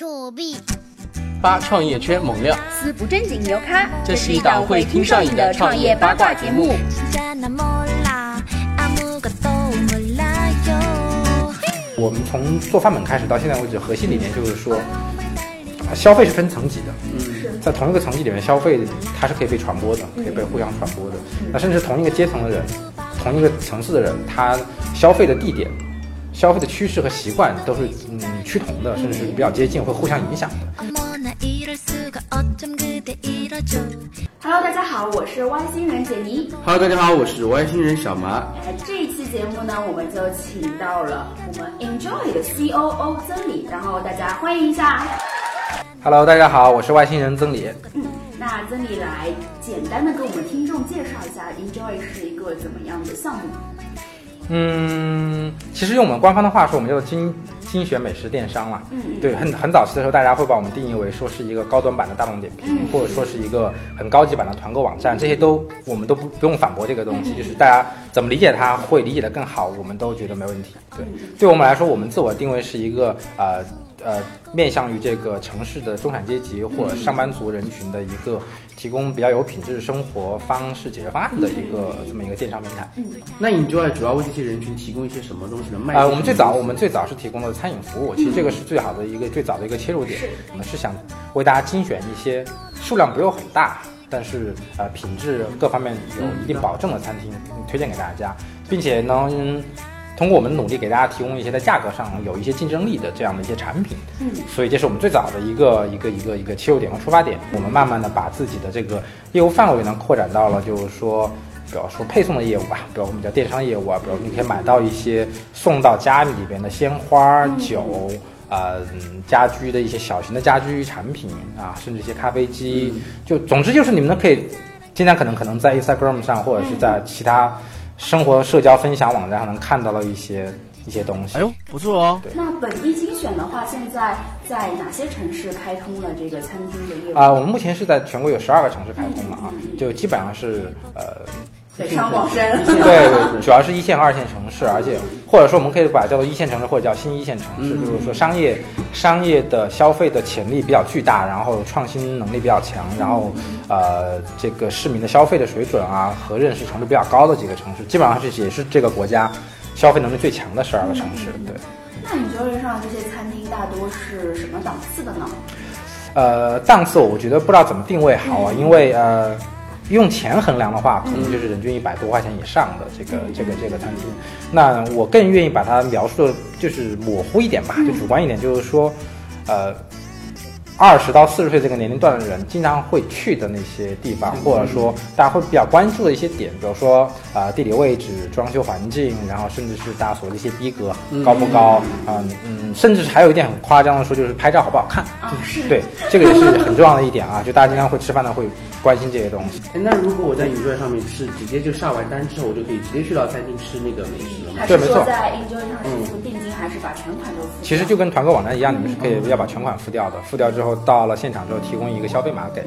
作弊。八创业圈猛料，四不正经牛咖，这是一档会听上瘾的创业八卦节目。我们从做范本开始到现在为止，核心理念就是说，消费是分层级的。嗯，在同一个层级里面消费，它是可以被传播的，可以被互相传播的。那甚至同一个阶层的人，同一个层次的人，他消费的地点、消费的趋势和习惯都是嗯趋同的，甚至是比较接近，会互相影响的。Hello，大家好，我是外星人简妮。Hello，大家好，我是外星人小麻。哎，这一期节目呢，我们就请到了我们 Enjoy 的 COO 曾理，然后大家欢迎一下。Hello，大家好，我是外星人曾理。嗯，那曾理来简单的跟我们听众介绍一下 Enjoy 是一个怎么样的项目？嗯，其实用我们官方的话说，我们叫做精精选美食电商嘛。嗯嗯对，很很早期的时候，大家会把我们定义为说是一个高端版的大众点评，嗯或者说是一个很高级版的团购网站，这些都我们都不不用反驳这个东西，就是大家怎么理解它会理解的更好，我们都觉得没问题。对，对我们来说，我们自我定位是一个呃呃面向于这个城市的中产阶级或者上班族人群的一个提供比较有品质生活方式解决方案的一个这么一个电商平台。那 Enjoy 主要为这些人群提供一些什么东西呢？卖呃，我们最早我们最早是提供的餐饮服务，其实这个是最好的一个最早的一个切入点。我们是想为大家精选一些数量不用很大，但是呃品质各方面有一定保证的餐厅推荐给大家，并且能通过我们的努力给大家提供一些在价格上有一些竞争力的这样的一些产品。嗯，所以这是我们最早的一个一个一个一个切入点和出发点。我们慢慢的把自己的这个业务范围呢扩展到了，就是说，比方说配送的业务吧，比如我们叫电商业务啊，比如你可以买到一些送到家里边的鲜花、酒。呃，嗯家居的一些小型的家居产品啊，甚至一些咖啡机，就总之就是你们都可以，尽量可能可能在 Instagram 上或者是在其他生活社交分享网站上能看到的一些一些东西。哎呦，不错哦。那本地精选的话，现在在哪些城市开通了这个餐厅的业务？啊、我们目前是在全国有十二个城市开通了啊，就基本上是呃，北上广深。对，主要是一线和二线城市，而且或者说我们可以把它叫做一线城市或者叫新一线城市，就是说商业商业的消费的潜力比较巨大，然后创新能力比较强，然后呃这个市民的消费的水准啊和认识程度比较高的几个城市，基本上是也是这个国家消费能力最强的十二个城市，对。那你觉得上这些餐厅大多是什么档次的呢？呃，档次我觉得不知道怎么定位好啊，因为呃，用钱衡量的话，可能就是人均一百多块钱以上的这个这个这个餐厅。那我更愿意把它描述的就是模糊一点吧，就主观一点，就是说，呃。二十到四十岁这个年龄段的人经常会去的那些地方，或者说大家会比较关注的一些点，比如说啊、呃地理位置、装修环境，然后甚至是大家所谓的一些逼格高不高啊、嗯，甚至是还有一点很夸张的说，就是拍照好不好看。啊，是。对，这个也是很重要的一点啊，就大家经常会吃饭的会关心这些东西。哎，那如果我在 Enjoy 上面是直接就下完单之后，我就可以直接去到餐厅吃那个美食了吗？还对没错是说在 Enjoy 上是付定金，还是把全款都付掉？其实就跟团购网站一样，你们是可以要把全款付掉的，付掉之后到了现场之后提供一个消费码给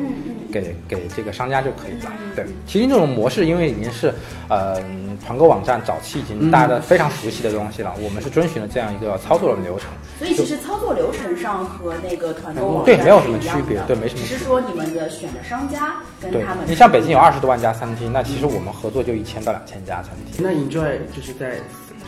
给给这个商家就可以了。对，其实这种模式因为已经是呃团购网站早期已经大家非常熟悉的东西了，我们是遵循了这样一个操作的流程。所以其实操作流程上和那个团购网站对没有什么区别对没什么区别只是说你们的选的商家跟他们，你像北京有二十多万家餐厅，那其实我们合作就一千到两千家餐厅。那 Enjoy 就是在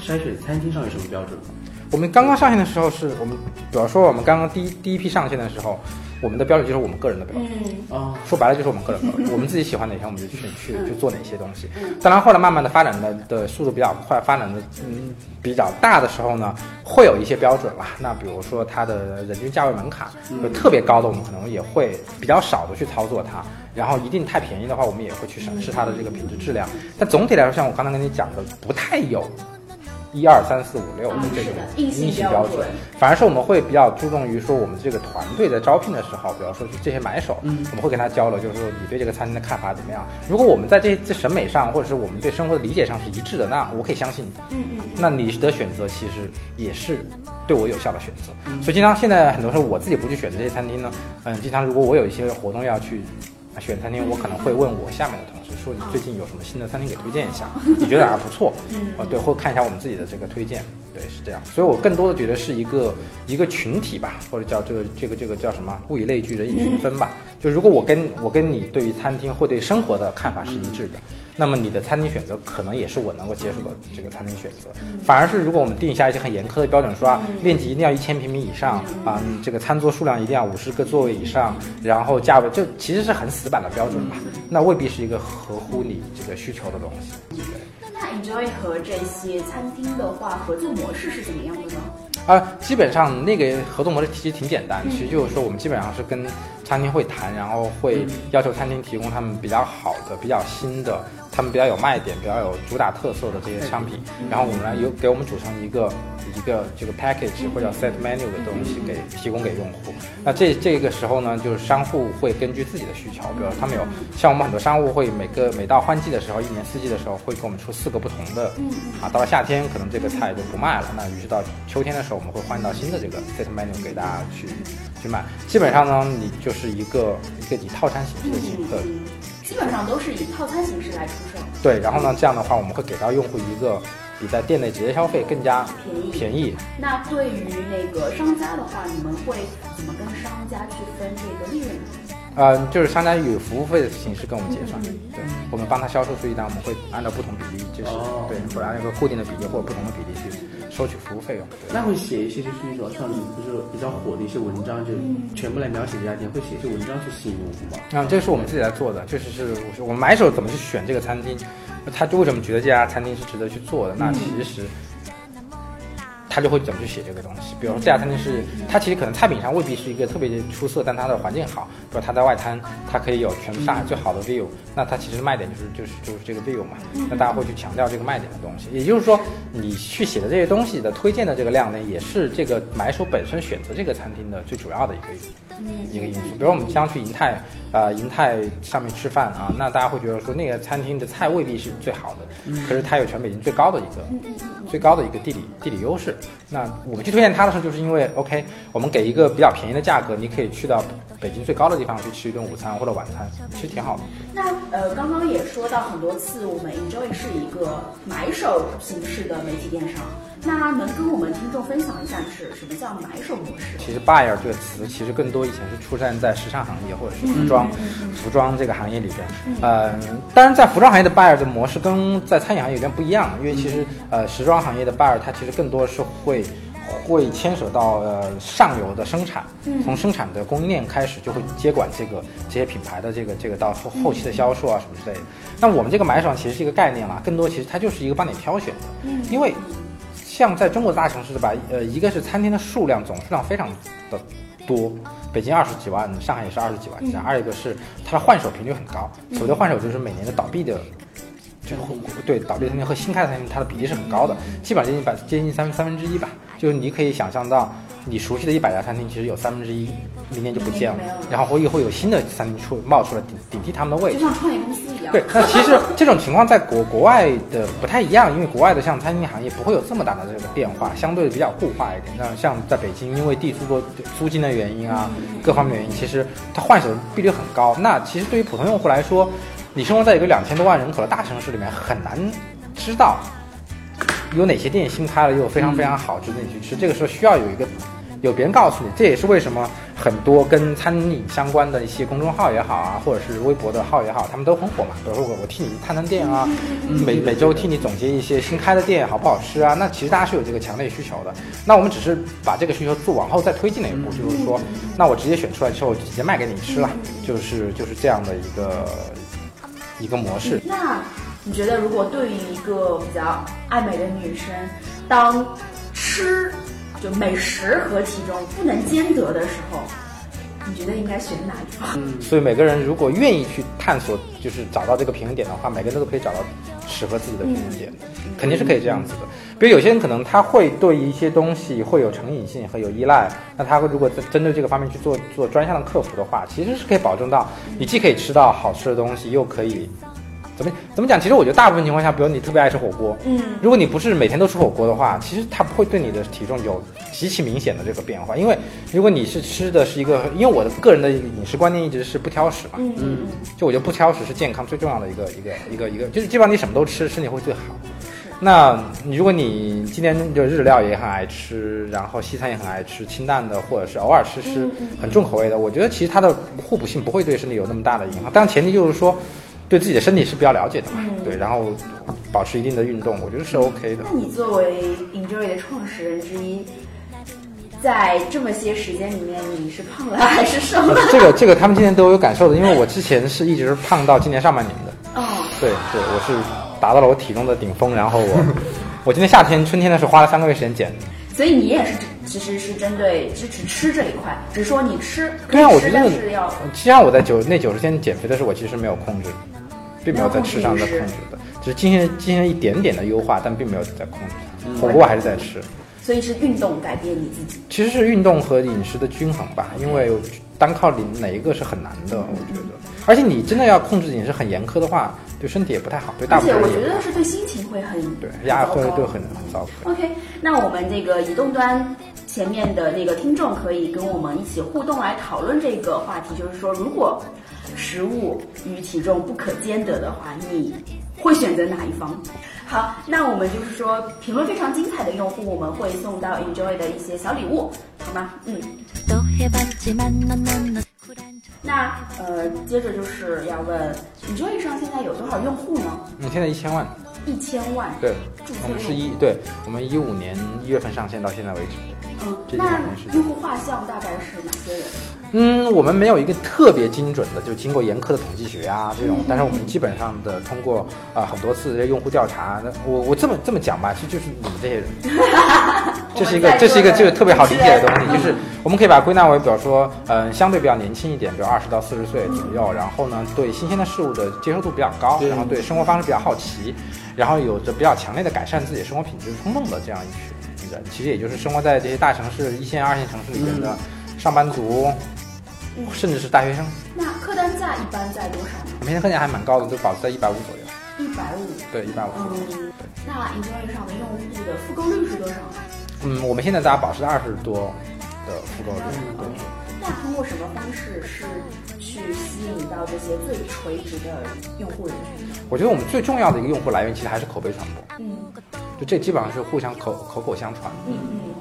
筛选餐厅上有什么标准吗？我们刚刚上线的时候是我们，比方说我们刚刚第一第一批上线的时候，我们的标准就是我们个人的标准。嗯，啊，说白了就是我们个人标准，我们自己喜欢哪些我们就去去去做哪些东西。当然后来慢慢的发展的的速度比较快，发展的嗯比较大的时候呢，会有一些标准啦。那比如说它的人均价位门槛就特别高的，我们可能也会比较少的去操作它。然后一定太便宜的话，我们也会去审视它的这个品质质量。但总体来说，像我刚才跟你讲的，不太有一二三四五六的这种硬性性标准标准，反而是我们会比较注重于说我们这个团队在招聘的时候，比方说这些买手，嗯我们会跟他交流，就是说你对这个餐厅的看法怎么样？如果我们在这这审美上，或者是我们对生活的理解上是一致的，那我可以相信你。嗯嗯那你的选择其实也是对我有效的选择。嗯所以经常现在很多时候我自己不去选择这些餐厅呢，嗯，经常如果我有一些活动要去选餐厅，我可能会问我下面的同事说你最近有什么新的餐厅给推荐一下，你觉得哪儿不错？嗯啊，对，或看一下我们自己的这个推荐。对，是这样。所以我更多的觉得是一个一个群体吧，或者叫这个这个这个叫什么物以类聚，人以群分吧。就如果我跟我跟你对于餐厅或对生活的看法是一致的，那么你的餐厅选择可能也是我能够接受的这个餐厅选择。反而是如果我们定下一些很严苛的标准，说啊，面积一定要一千平米以上啊，你这个餐桌数量一定要五十个座位以上，然后价位就其实是很死板的标准吧，那未必是一个合乎你这个需求的东西。那 Enjoy 和这些餐厅的话，合作模式是怎么样的呢？啊，基本上那个合作模式其实挺简单，其实就是说我们基本上是跟餐厅会谈，然后会要求餐厅提供他们比较好的、比较新的、他们比较有卖点、比较有主打特色的这些商品，然后我们来有给我们组成一个一个这个 package 或者 set menu 的东西给提供给用户。那这这个时候呢，就是商户会根据自己的需求，比如他们有像我们很多商户会每个每到换季的时候，一年四季的时候会给我们出四个不同的，啊，到了夏天可能这个菜就不卖了，那于是到秋天的时候我们会换到新的这个 set menu 给大家去去卖。基本上呢，你就是一个一个以套餐形式的形式。基本上都是以套餐形式来出售。对，然后呢，这样的话我们会给到用户一个比在店内直接消费更加便宜。那对于那个商家的话，你们会怎么跟商家去分这个利润呢？呃，就是相当于以服务费的形式跟我们结算，对，我们帮他销售出一单，我们会按照不同比例，就是、哦对，或者按个固定的比例或者不同的比例去收取服务费用。对那会写一些就是那种像不是比较火的一些文章，就全部来描写这家店，会写一些文章去吸引用户吗？啊，这是我们自己来做的，确实是我们买手怎么去选这个餐厅，他就为什么觉得这家餐厅是值得去做的？那其实他就会怎么去写这个东西。比如说这家餐厅是，它其实可能菜品上未必是一个特别出色，但它的环境好，比如它在外滩，它可以有全上海最好的 view，那它其实卖点就是就是就是这个 view 嘛，那大家会去强调这个卖点的东西。也就是说，你去写的这些东西的推荐的这个量呢，也是这个买手本身选择这个餐厅的最主要的一个一个因素。比如我们经常去银泰，呃，银泰上面吃饭啊，那大家会觉得说那个餐厅的菜未必是最好的，可是它有全北京最高的一个最高的一个地理地理优势。那我们去推荐它的时候，就是因为 OK，我们给一个比较便宜的价格，你可以去到北京最高的地方去吃一顿午餐或者晚餐，其实挺好的。那呃，刚刚也说到很多次，我们 Enjoy 是一个买手形式的媒体电商。那能跟我们听众分享一下是什么叫买手模式？其实 buyer 这个词其实更多以前是出现在时尚行业或者是服装、服装这个行业里边。呃，当然在服装行业的 buyer 的模式跟在餐饮行业有点不一样，因为其实呃时装行业的 buyer 它其实更多是会。会牵扯到呃上游的生产，从生产的供应链开始就会接管这个这些品牌的这个这个到后后期的销售啊什么之类的。那我们这个买手其实是一个概念啦，更多其实它就是一个帮你挑选的，因为像在中国大城市吧，呃，一个是餐厅的数量总数量非常的多，北京二十几万，上海也是二十几万家；二一个是它的换手频率很高，所谓的换手就是每年的倒闭的。就是对倒闭餐厅和新开的餐厅，它的比例是很高的，基本上接近百接近三三分之一吧。就是你可以想象到，你熟悉的一百家餐厅，其实有三分之一明年就不见了，然后会会有新的餐厅出冒出来顶顶替他们的位置，就像创业公司一样。对，那其实这种情况在国国外的不太一样，因为国外的像餐厅行业不会有这么大的这个变化，相对比较固化一点。那像在北京，因为地租多租金的原因啊，各方面原因，其实它换手比率很高。那其实对于普通用户来说，你生活在一个两千多万人口的大城市里面，很难知道有哪些店新开了又非常非常好，值得你去吃。这个时候需要有一个有别人告诉你，这也是为什么很多跟餐饮相关的一些公众号也好啊，或者是微博的号也好，他们都很火嘛。比如说我我替你探探店啊，每每周替你总结一些新开的店好不好吃啊。那其实大家是有这个强烈需求的。那我们只是把这个需求做往后再推进了一步，就是说，那我直接选出来之后直接卖给你吃了，就是就是这样的一个一个模式。那你觉得，如果对于一个比较爱美的女生，当吃就美食和体重不能兼得的时候，你觉得应该选哪一方？所以每个人如果愿意去探索，就是找到这个平衡点的话，每个人都可以找到适合自己的平衡点，肯定是可以这样子的。比如有些人可能他会对一些东西会有成瘾性和有依赖，那他会如果针对这个方面去做做专项的克服的话，其实是可以保证到你既可以吃到好吃的东西，又可以。怎么怎么讲？其实我觉得大部分情况下，比如你特别爱吃火锅，嗯，如果你不是每天都吃火锅的话，其实它不会对你的体重有极其明显的这个变化。因为如果你是吃的是一个，因为我的个人的饮食观念一直是不挑食嘛，嗯就我觉得不挑食是健康最重要的一个一个一个一个，就是基本上你什么都吃，身体会最好。那如果你今天就日料也很爱吃，然后西餐也很爱吃，清淡的或者是偶尔吃吃很重口味的，我觉得其实它的互补性不会对身体有那么大的影响。但前提就是说，对自己的身体是比较了解的嘛，对，然后保持一定的运动，我觉得是 OK 的。那你作为 Enjoy 的创始人之一，在这么些时间里面，你是胖了还是瘦了？这个这个他们今年都有感受的，因为我之前是一直胖到今年上半年的。哦，对对，我是达到了我体重的顶峰，然后我 我今年夏天春天的时候花了三个月时间减。所以你也是其实是针对支持吃这一块，只是说你吃可对啊，我觉得但是要实际上我在九那九十天减肥的时候，我其实没有控制，并没有在吃上在控制的，只是进行进行了一点点的优化，但并没有在控制。火锅我还是在吃，所以是运动改变你自己。其实是运动和饮食的均衡吧，因为单靠哪哪一个是很难的，我觉得。而且你真的要控制饮食很严苛的话，对身体也不太好，对大而且我部分人也觉得是对心情会很对压会对很很糟糕。OK，那我们这个移动端前面的那个听众可以跟我们一起互动来讨论这个话题，就是说，如果食物与体重不可兼得的话，你会选择哪一方？好，那我们就是说，评论非常精彩的用户，我们会送到 Enjoy 的一些小礼物，好吗？嗯，那呃，接着就是要问 Enjoy 上现在有多少用户呢？嗯，现在一千万，一千万。对，我们是一对，我们一五年一月份上线到现在为止。嗯，这那用户画像大概是哪些人？嗯，我们没有一个特别精准的，就经过严苛的统计学啊这种，但是我们基本上的通过啊、很多次这些用户调查，那我我这么这么讲吧，其实就是你们这些人，这是一个这是一个这个特别好理解的东西，就是我们可以把它归纳为，比如说，嗯、相对比较年轻一点，比如二十到四十岁左右，然后呢，对新鲜的事物的接受度比较高，然后对生活方式比较好奇，然后有着比较强烈的改善自己生活品质冲动的这样一群人，其实也就是生活在这些大城市、一线、二线城市里面的上班族，甚至是大学生。那客单价一般在多少呢？我们现在客单价还蛮高的，都保持在一百五左右。一百五。对，一百五。嗯，那 Enjoy 上的用户的复购率是多少呢？嗯，我们现在大家保持在二十多的复购率。对。那通过什么方式是去吸引到这些最垂直的用户人群？我觉得我们最重要的一个用户来源其实还是口碑传播，嗯就这基本上是互相口口口相传嗯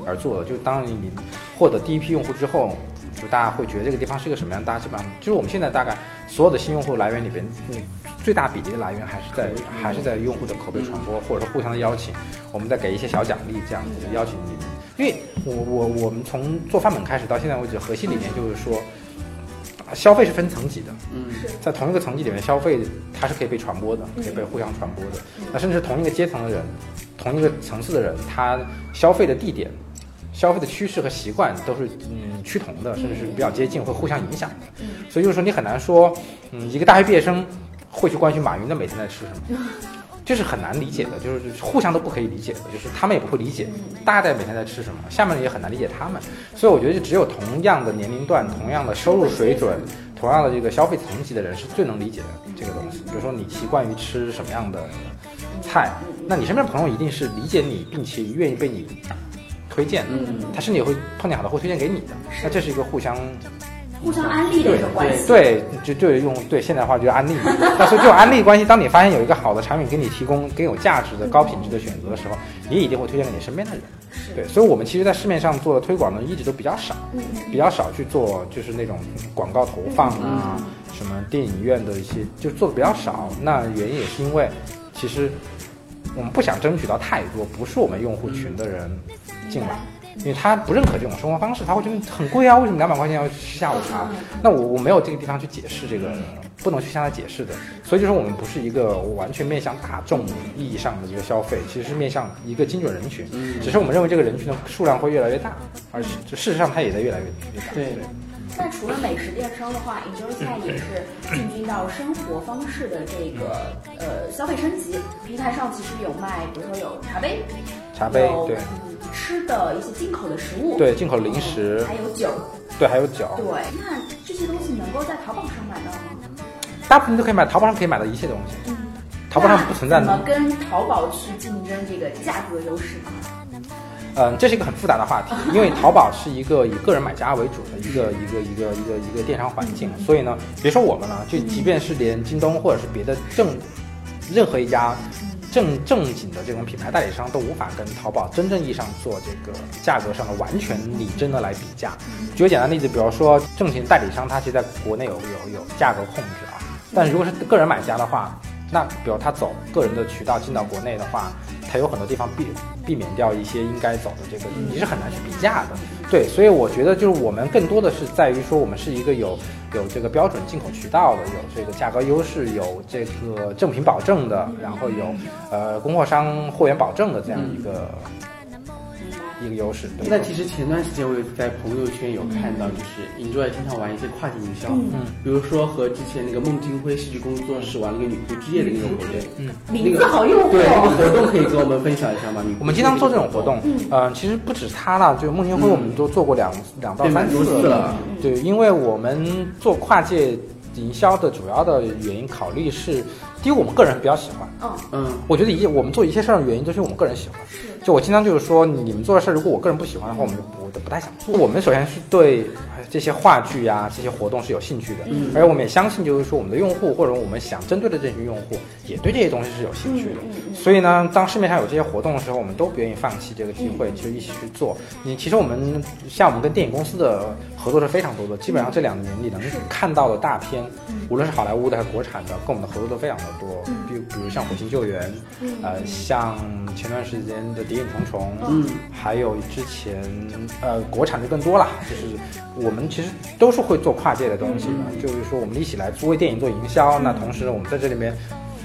而做的。就当你获得第一批用户之后，就大家会觉得这个地方是个什么样，大家基本上就是我们现在大概所有的新用户来源里边，嗯，最大比例的来源还是在还是在用户的口碑传播，或者说互相的邀请，我们再给一些小奖励这样子邀请你们。因为我我我们从做范本开始到现在为止，核心理念就是说，消费是分层级的，嗯，在同一个层级里面消费，它是可以被传播的，可以被互相传播的。那甚至同一个阶层的人，同一个层次的人，他消费的地点、消费的趋势和习惯都是嗯趋同的，甚至是比较接近，会互相影响的。所以就是说，你很难说，嗯，一个大学毕业生会去关心马云的每天在吃什么。这是很难理解的，就是互相都不可以理解的，就是他们也不会理解大家每天在吃什么，下面人也很难理解他们，所以我觉得只有同样的年龄段、同样的收入水准、同样的这个消费层级的人是最能理解的这个东西。比如说你习惯于吃什么样的菜，那你身边的朋友一定是理解你，并且愿意被你推荐的，他甚至也会碰见好的会推荐给你的，那这是一个互相互相安利的一个关系。对，就就用对现代化就是安利。那所以这种安利关系，当你发现有一个好的产品给你提供更有价值的高品质的选择的时候，你也一定会推荐给你身边的人。对，所以我们其实，在市面上做的推广呢，一直都比较少，比较少去做就是那种广告投放啊，什么电影院的一些，就做的比较少。那原因也是因为，其实我们不想争取到太多不是我们用户群的人进来。因为他不认可这种生活方式，他会觉得很贵啊，为什么两百块钱要吃下午茶？那我我没有这个地方去解释这个，不能去向他解释的。所以就说我们不是一个完全面向大众意义上的一个消费，其实是面向一个精准人群。只是我们认为这个人群的数量会越来越大，而事实上它也在越来越越大。对那除了美食电商的话，Enjoy 菜也是进军到生活方式的这个呃消费升级。平台上其实有卖，比如说有茶杯，茶杯对嗯吃的一些进口的食物，对进口零食还有酒。对，还有酒，对，那这些东西能够在淘宝上买到吗？大部分都可以买，淘宝上可以买到一切东西。嗯淘宝上不存在那怎么跟淘宝去竞争这个价格优势呢？嗯，这是一个很复杂的话题，因为淘宝是一个以个人买家为主的一个一个一个一个一个电商环境，所以呢，别说我们了，就即便是连京东或者是别的正任何一家正正经的这种品牌代理商都无法跟淘宝真正意义上做这个价格上的完全理真的来比价。举个简单例子，比如说正经代理商，他其实在国内有有有价格控制啊，但如果是个人买家的话，那比如他走个人的渠道进到国内的话，他有很多地方避避免掉一些应该走的这个，你是很难去比价的。对，所以我觉得就是我们更多的是在于说，我们是一个有有这个标准进口渠道的，有这个价格优势，有这个正品保证的，然后有呃供货商货源保证的这样一个、一个优势。对那其实前段时间我有在朋友圈有看到，就是 Enjoy 经常玩一些跨境营销，嗯，比如说和之前那个孟京辉戏剧工作室玩了个女仆之夜的那种活动，嗯，名字好诱惑对，那个哦。活动可以跟我们分享一下吗？我们经常做这种活动，嗯、其实不止他了，就孟京辉我们都做过两、两到三次次了，对，因为我们做跨界营销的主要的原因考虑是，第一，我们个人比较喜欢。嗯，嗯，我觉得一切我们做一切事儿的原因都是我们个人喜欢。就我经常就是说，你们做的事儿，如果我个人不喜欢的话，我们就不我就不太想做。我们首先是对呃这些话剧啊、这些活动是有兴趣的，嗯而我们也相信，就是说我们的用户或者我们想针对的这群用户，也对这些东西是有兴趣的。所以呢，当市面上有这些活动的时候，我们都不愿意放弃这个机会，就一起去做。你其实我们像我们跟电影公司的合作是非常多的，基本上这两年你能看到的大片，无论是好莱坞的还是国产的，跟我们的合作都非常的多。比比如像《火星救援》，呃，像前段时间的《谍影重重》，嗯，还有之前呃国产就更多了，就是我们其实都是会做跨界的东西的，就是说我们一起来做为电影做营销，那同时我们在这里面。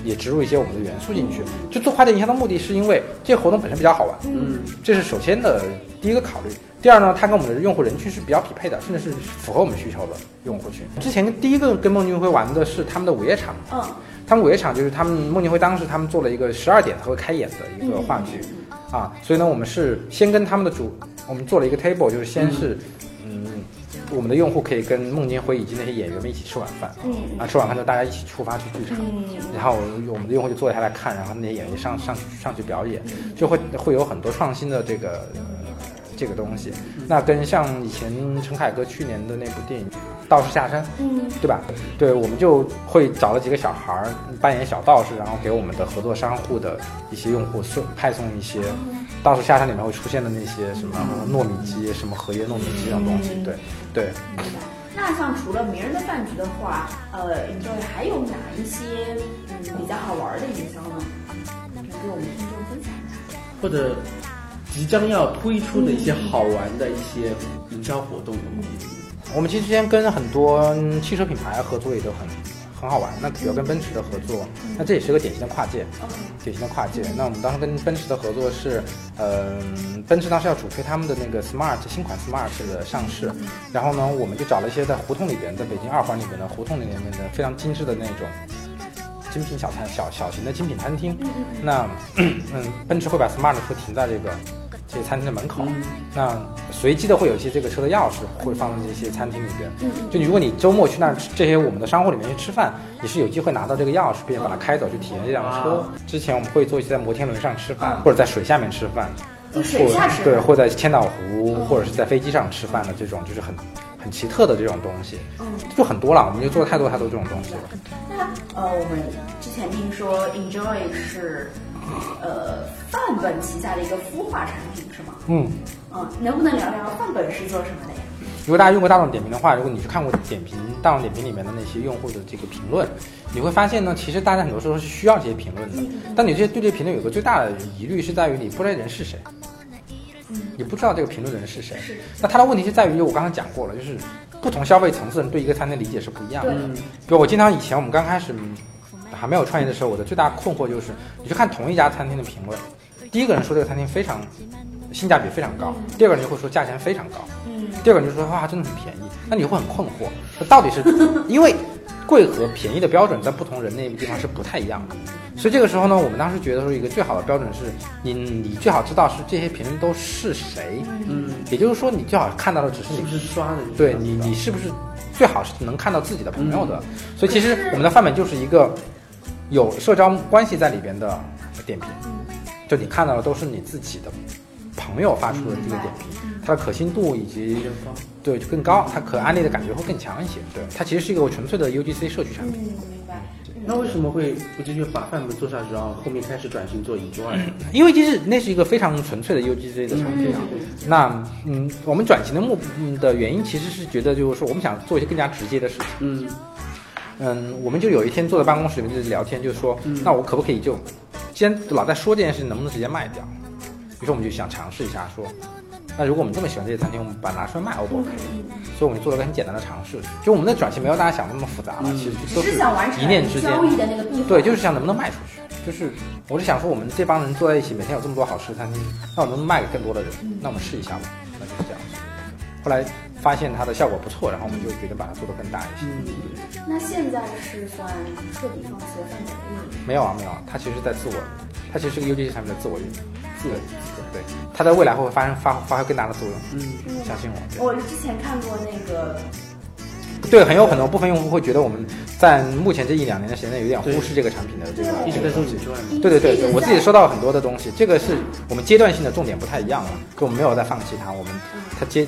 也植入一些我们的元素进去，就做跨界营销的目的是因为这个活动本身比较好玩，嗯，这是首先的第一个考虑。第二呢，它跟我们的用户人群是比较匹配的，甚至是符合我们需求的用户群。之前第一个跟孟京辉玩的是他们的午夜场，嗯，他们午夜场就是他们孟京辉当时他们做了一个十二点才会开演的一个话剧，啊，所以呢，我们是先跟他们的主，我们做了一个 table，就是先是，嗯，我们的用户可以跟孟京辉以及那些演员们一起吃晚饭，嗯。啊，吃晚饭之后大家一起出发去剧场，嗯。然后我们的用户就坐下来看，然后那些演员上上上去表演，就会会有很多创新的这个。呃这个东西，那跟像以前陈凯歌去年的那部电影《道士下山》，嗯，对吧？对，我们就会找了几个小孩儿扮演小道士，然后给我们的合作商户的一些用户送派送一些《道士下山》里面会出现的那些什么糯米鸡、什么荷叶糯米鸡这种东西。对，对。那像除了名人的饭局的话，呃，Enjoy 还有哪一些嗯比较好玩的营销呢？能给我们听众分享一下？或者即将要推出的一些好玩的一些营销活动有吗？我们其实之前跟很多嗯汽车品牌合作也都很很好玩。那比如跟奔驰的合作，那这也是个典型的跨界，典型的跨界。那我们当时跟奔驰的合作是，呃，奔驰当时要主推他们的那个 Smart 新款 Smart 的上市，然后呢，我们就找了一些在胡同里边，在北京二环里边的胡同里面的非常精致的那种。精品小餐小小型的精品餐厅，那嗯，奔驰会把 Smart 车停在这个这些餐厅的门口，那随机的会有一些这个车的钥匙会放在这些餐厅里边。嗯就你如果你周末去那儿这些我们的商户里面去吃饭，你是有机会拿到这个钥匙，并且把它开走去体验这辆车。之前我们会做一些在摩天轮上吃饭，或者在水下面吃饭，在水下吃对，或在千岛湖或者是在飞机上吃饭的这种，就是很很奇特的这种东西，嗯，就很多了。我们就做了太多太多这种东西了。那呃，我们之前听说 Enjoy 是呃范本旗下的一个孵化产品是吗？嗯。嗯，能不能聊聊范本是做什么的呀？如果大家用过大众点评的话，如果你去看过点评大众点评里面的那些用户的这个评论，你会发现呢，其实大家很多时候是需要这些评论的。但你这些对这些评论有个最大的疑虑是在于你不知道人是谁，你不知道这个评论的人是谁。那他的问题就在于，我刚才讲过了，就是不同消费层次的人对一个餐厅理解是不一样的。对比如我经常以前我们刚开始嗯还没有创业的时候，我的最大困惑就是，你去看同一家餐厅的评论，第一个人说这个餐厅非常性价比非常高，第二个人就会说价钱非常高，嗯。第二个人就说哇真的很便宜，那你会很困惑，那到底是 因为贵和便宜的标准在不同人那个地方是不太一样的，所以这个时候呢，我们当时觉得说一个最好的标准是你你最好知道是这些评论都是谁，嗯，也就是说你最好看到的只是你是不是刷的？对你，你是不是最好是能看到自己的朋友的？所以其实我们的范本就是一个有社交关系在里边的点评，就你看到的都是你自己的朋友发出的这个点评，它的可信度以及。对就更高，它可安利的感觉会更强一些。对，它其实是一个纯粹的 UGC 社区产品。嗯，明白。那为什么会不继续把范本做下去，然后后面开始转型做 Enjoy？因为其实那是一个非常纯粹的 UGC 的产品啊。那嗯，我们转型的目嗯的原因其实是觉得就是说我们想做一些更加直接的事情。嗯嗯，我们就有一天坐在办公室里面就聊天，就说，那我可不可以就，既然老在说这件事，能不能直接卖掉？于是我们就想尝试一下，说，那如果我们这么喜欢这些餐厅，我们把它拿出来卖，O 不 OK？所以我们就做了个很简单的尝试，就我们的转型没有大家想的那么复杂了，其实都是一念之间交易的那个闭环。对，就是想能不能卖出去。就是，我是想说，我们这帮人坐在一起，每天有这么多好吃的餐厅，那我能不能卖给更多的人？那我们试一下吧。后来发现它的效果不错，然后我们就决定把它做得更大一些。那现在是算彻底放弃了范本的运营？没有啊，没有啊，它其实在自我，它其实是个 UGC 产品的自我运营，自我对，它在未来会发生发发挥更大的作用。嗯，相信我。对我之前看过那个，对，很有可能部分用户会觉得我们在目前这一两年的时间内有点忽视这个产品的这个一直在做这个东西 Enjoy。对对对对，我自己收到。到了很多的东西，这个是我们阶段性的重点不太一样了，就我们没有在放弃它，我们它接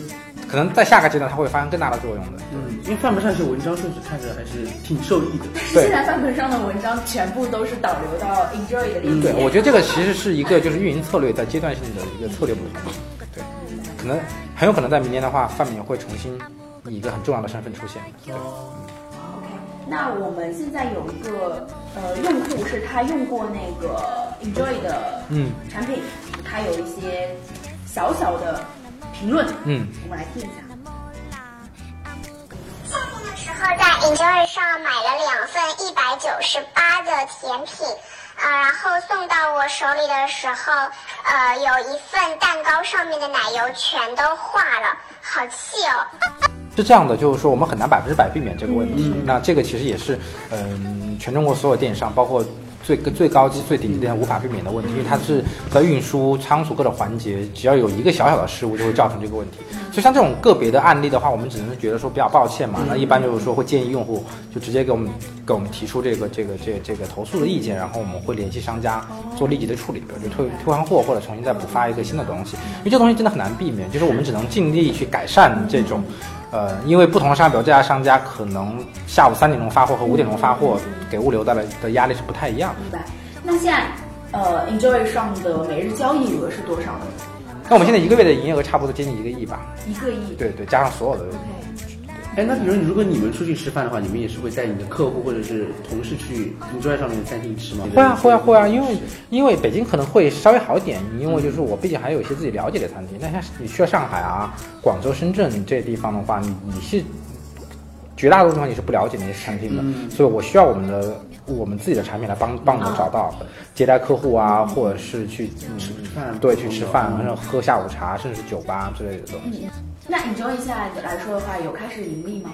可能在下个阶段它会发生更大的作用的。嗯，因为范本上是文章确实看着还是挺受益的。对现在范本上的文章全部都是导流到 Enjoy 的链接。对，我觉得这个其实是一个就是运营策略在阶段性的一个策略不同。对，可能很有可能在明年的话，范本会重新以一个很重要的身份出现。对 OK，那我们现在有一个呃用户是他用过那个 Enjoy 的嗯产品，他有一些小小的评论，嗯，我们来听一下。夏天的时候在 Enjoy 上买了两份一百九十八的甜品，呃，然后送到我手里的时候，呃，有一份蛋糕上面的奶油全都化了，好气哦。是这样的，就是说我们很难百分之百避免这个问题。那这个其实也是，嗯，全中国所有电商，包括最最高级、最顶级的无法避免的问题，因为它是在运输、仓储各种环节，只要有一个小小的失误，就会造成这个问题。所以像这种个别的案例的话，我们只能觉得说比较抱歉嘛。那一般就是说会建议用户就直接给我们给我们提出这个这个这个这个投诉的意见，然后我们会联系商家做立即的处理，比如就退退换货或者重新再补发一个新的东西。因为这东西真的很难避免，就是我们只能尽力去改善这种。呃，因为不同的商家，比如这家商家可能下午三点钟发货和五点钟发货，给物流带来的压力是不太一样的。明白。那现在呃 Enjoy 上的每日交易额是多少呢？那我们现在一个月的营业额差不多接近一个亿吧？一个亿。对对，加上所有的。哎，那比如如果你们出去吃饭的话，你们也是会带你的客户或者是同事去 Enjoy 上面的餐厅吃吗？会啊会啊会啊，因为因为北京可能会稍微好一点，因为就是我毕竟还有一些自己了解的餐厅。那像你去了上海啊、广州、深圳这些地方的话，你你是绝大多数地方你是不了解那些餐厅的，所以我需要我们的我们自己的产品来帮帮我们找到接待客户啊，或者是去吃饭对去吃饭，然后喝下午茶，甚至是酒吧之类的东西。那 Enjoy 现在来说的话，有开始盈利吗？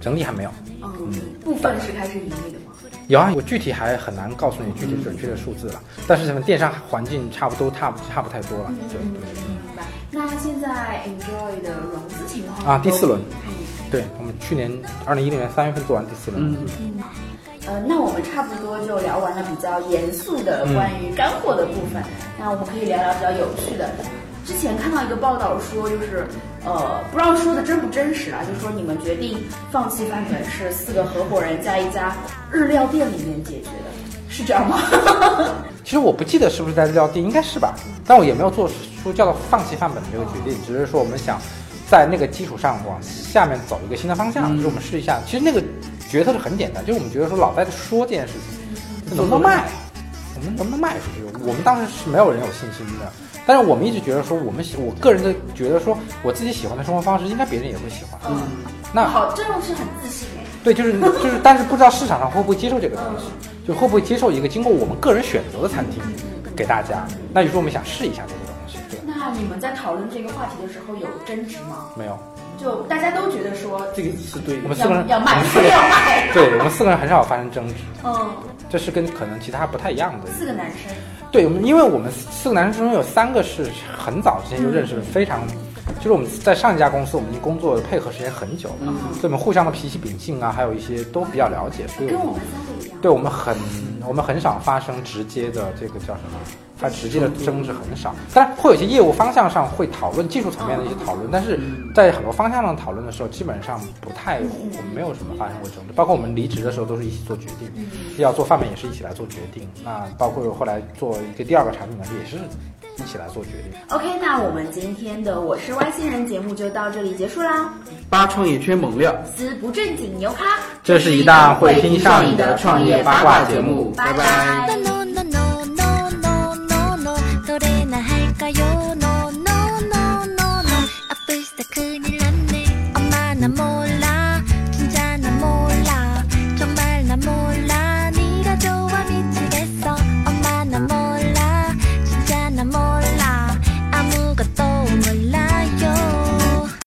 整体还没有，嗯，部分是开始盈利的吗？有啊，我具体还很难告诉你具体准确的数字了，但是什么电商环境差不多差不差不太多了，对对对。明白。那现在 Enjoy 的融资情况啊第四轮嗯对我们去年二零一六年三月份做完第四轮，嗯，呃，那我们差不多就聊完了比较严肃的关于干货的部分，那我们可以聊聊比较有趣的。之前看到一个报道说，就是呃，不知道说的真不真实啊，就是说你们决定放弃饭本是四个合伙人在一家日料店里面解决的，是这样吗？其实我不记得是不是在日料店，应该是吧，但我也没有做出叫做放弃范本的这个决定，只是说我们想在那个基础上往下面走一个新的方向，就是我们试一下。其实那个决策是很简单，就是我们觉得说老在说这件事情，能不能卖，我们能不能卖出去？我们当时是没有人有信心的。但是我们一直觉得说，我们喜我个人的觉得说，我自己喜欢的生活方式，应该别人也会喜欢。嗯，那好，这种是很自信哎。对，就是就是，但是不知道市场上会不会接受这个东西，就会不会接受一个经过我们个人选择的餐厅给大家。那于是我们想试一下这个东西，对，那你们在讨论这个话题的时候有争执吗？没有，就大家都觉得说这个是对我们。四个人要要卖我们四个人要卖 对我们四个人很少发生争执，嗯，这是跟可能其他不太一样的。四个男生，对，我们因为我们四个男生中有三个是很早之前就认识，非常，就是我们在上一家公司我们已经工作配合时间很久了，所以我们互相的脾气秉性啊，还有一些都比较了解，所以跟我们三个一样。对我们很我们很少发生直接的这个叫什么它实际的争执很少。当然会有一些业务方向上会讨论技术层面的一些讨论，但是在很多方向上讨论的时候，基本上不太，我们没有什么发生过争执。包括我们离职的时候都是一起做决定，要做范本也是一起来做决定。那包括后来做一个第二个产品呢，也是一起来做决定。OK，那我们今天的我是外星人节目就到这里结束啦。八创业圈猛料，撕不正经牛咖，这是一档会听上瘾的创业八卦节目拜拜かよの